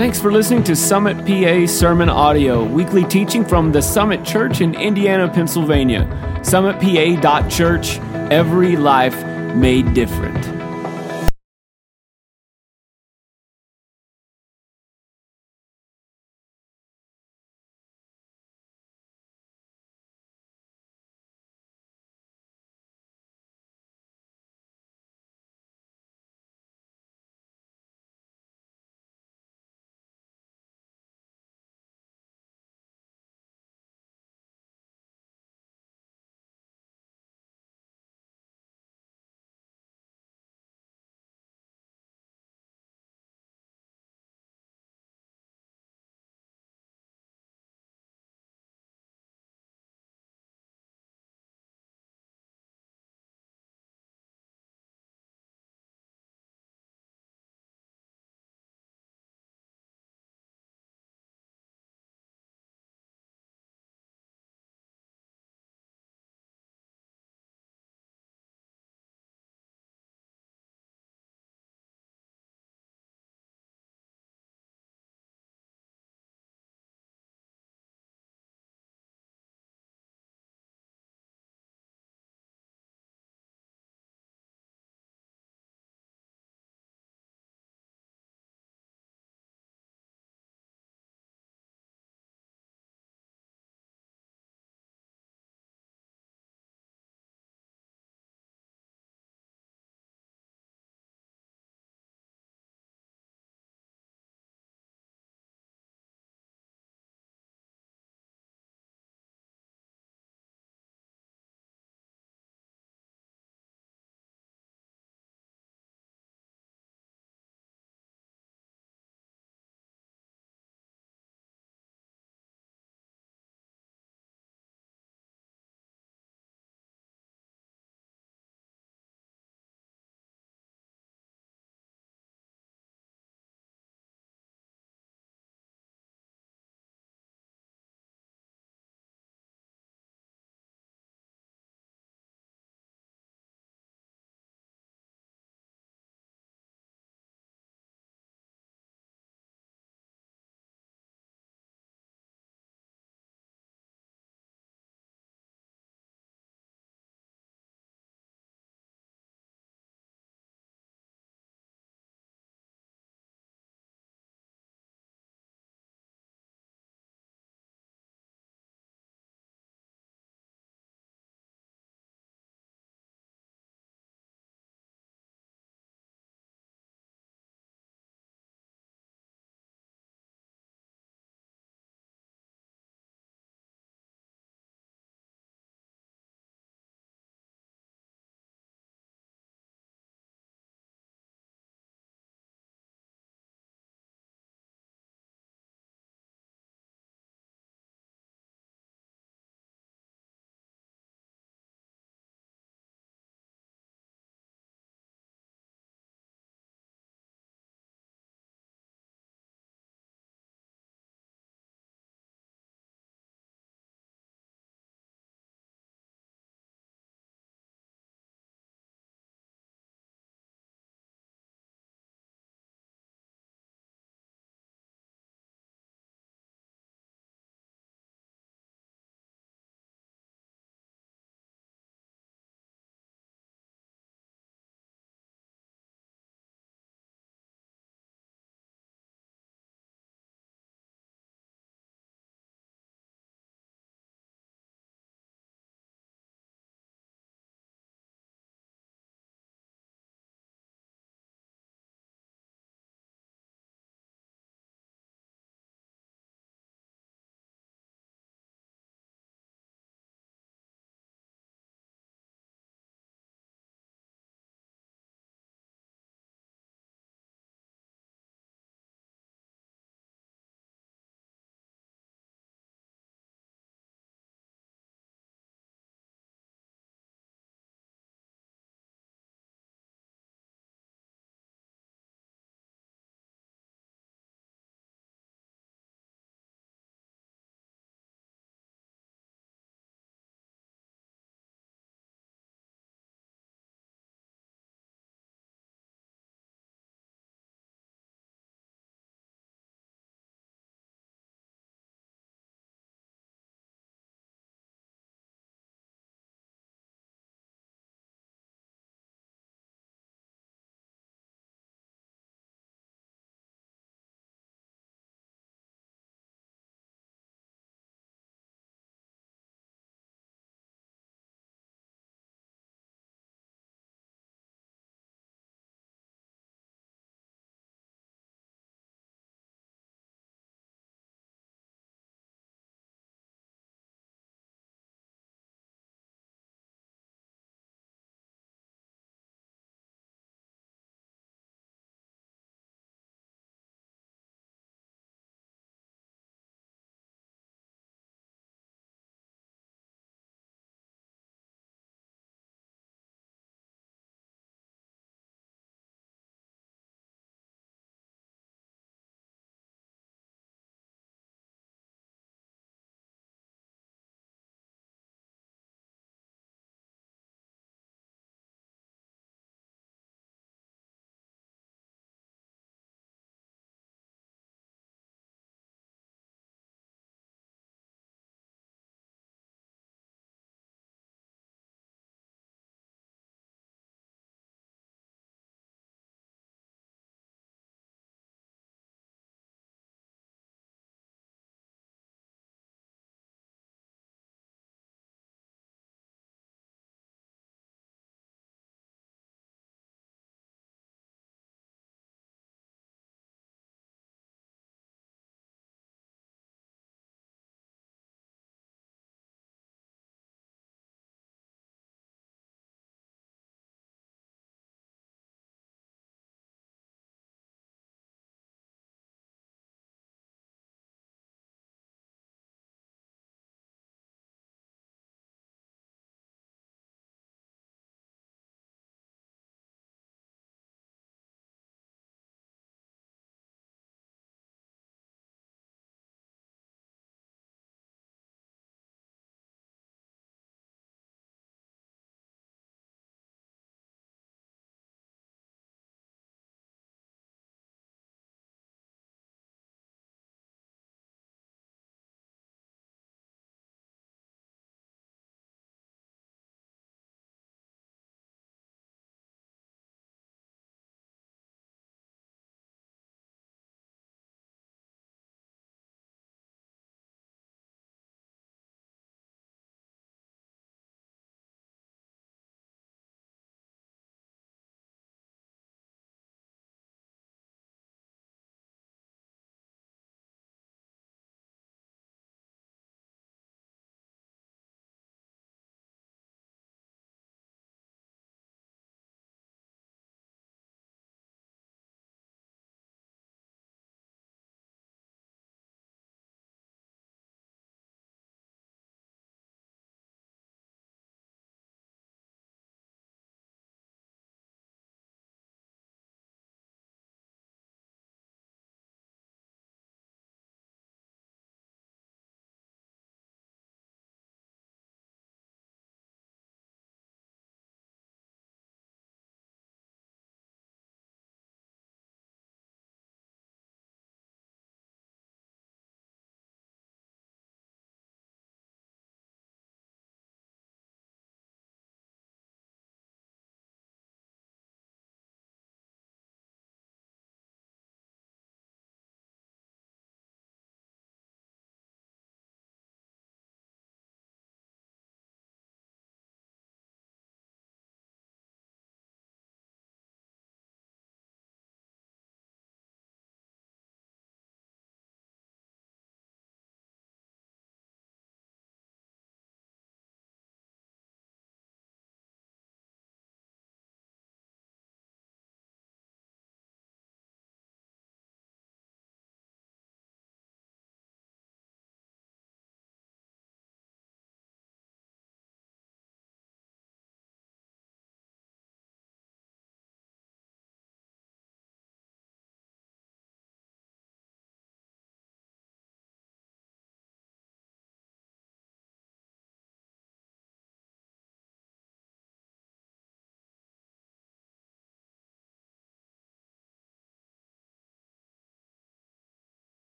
Thanks for listening to Summit PA Sermon Audio, weekly teaching from the Summit Church in Indiana, Pennsylvania. SummitPA.church, every life made different.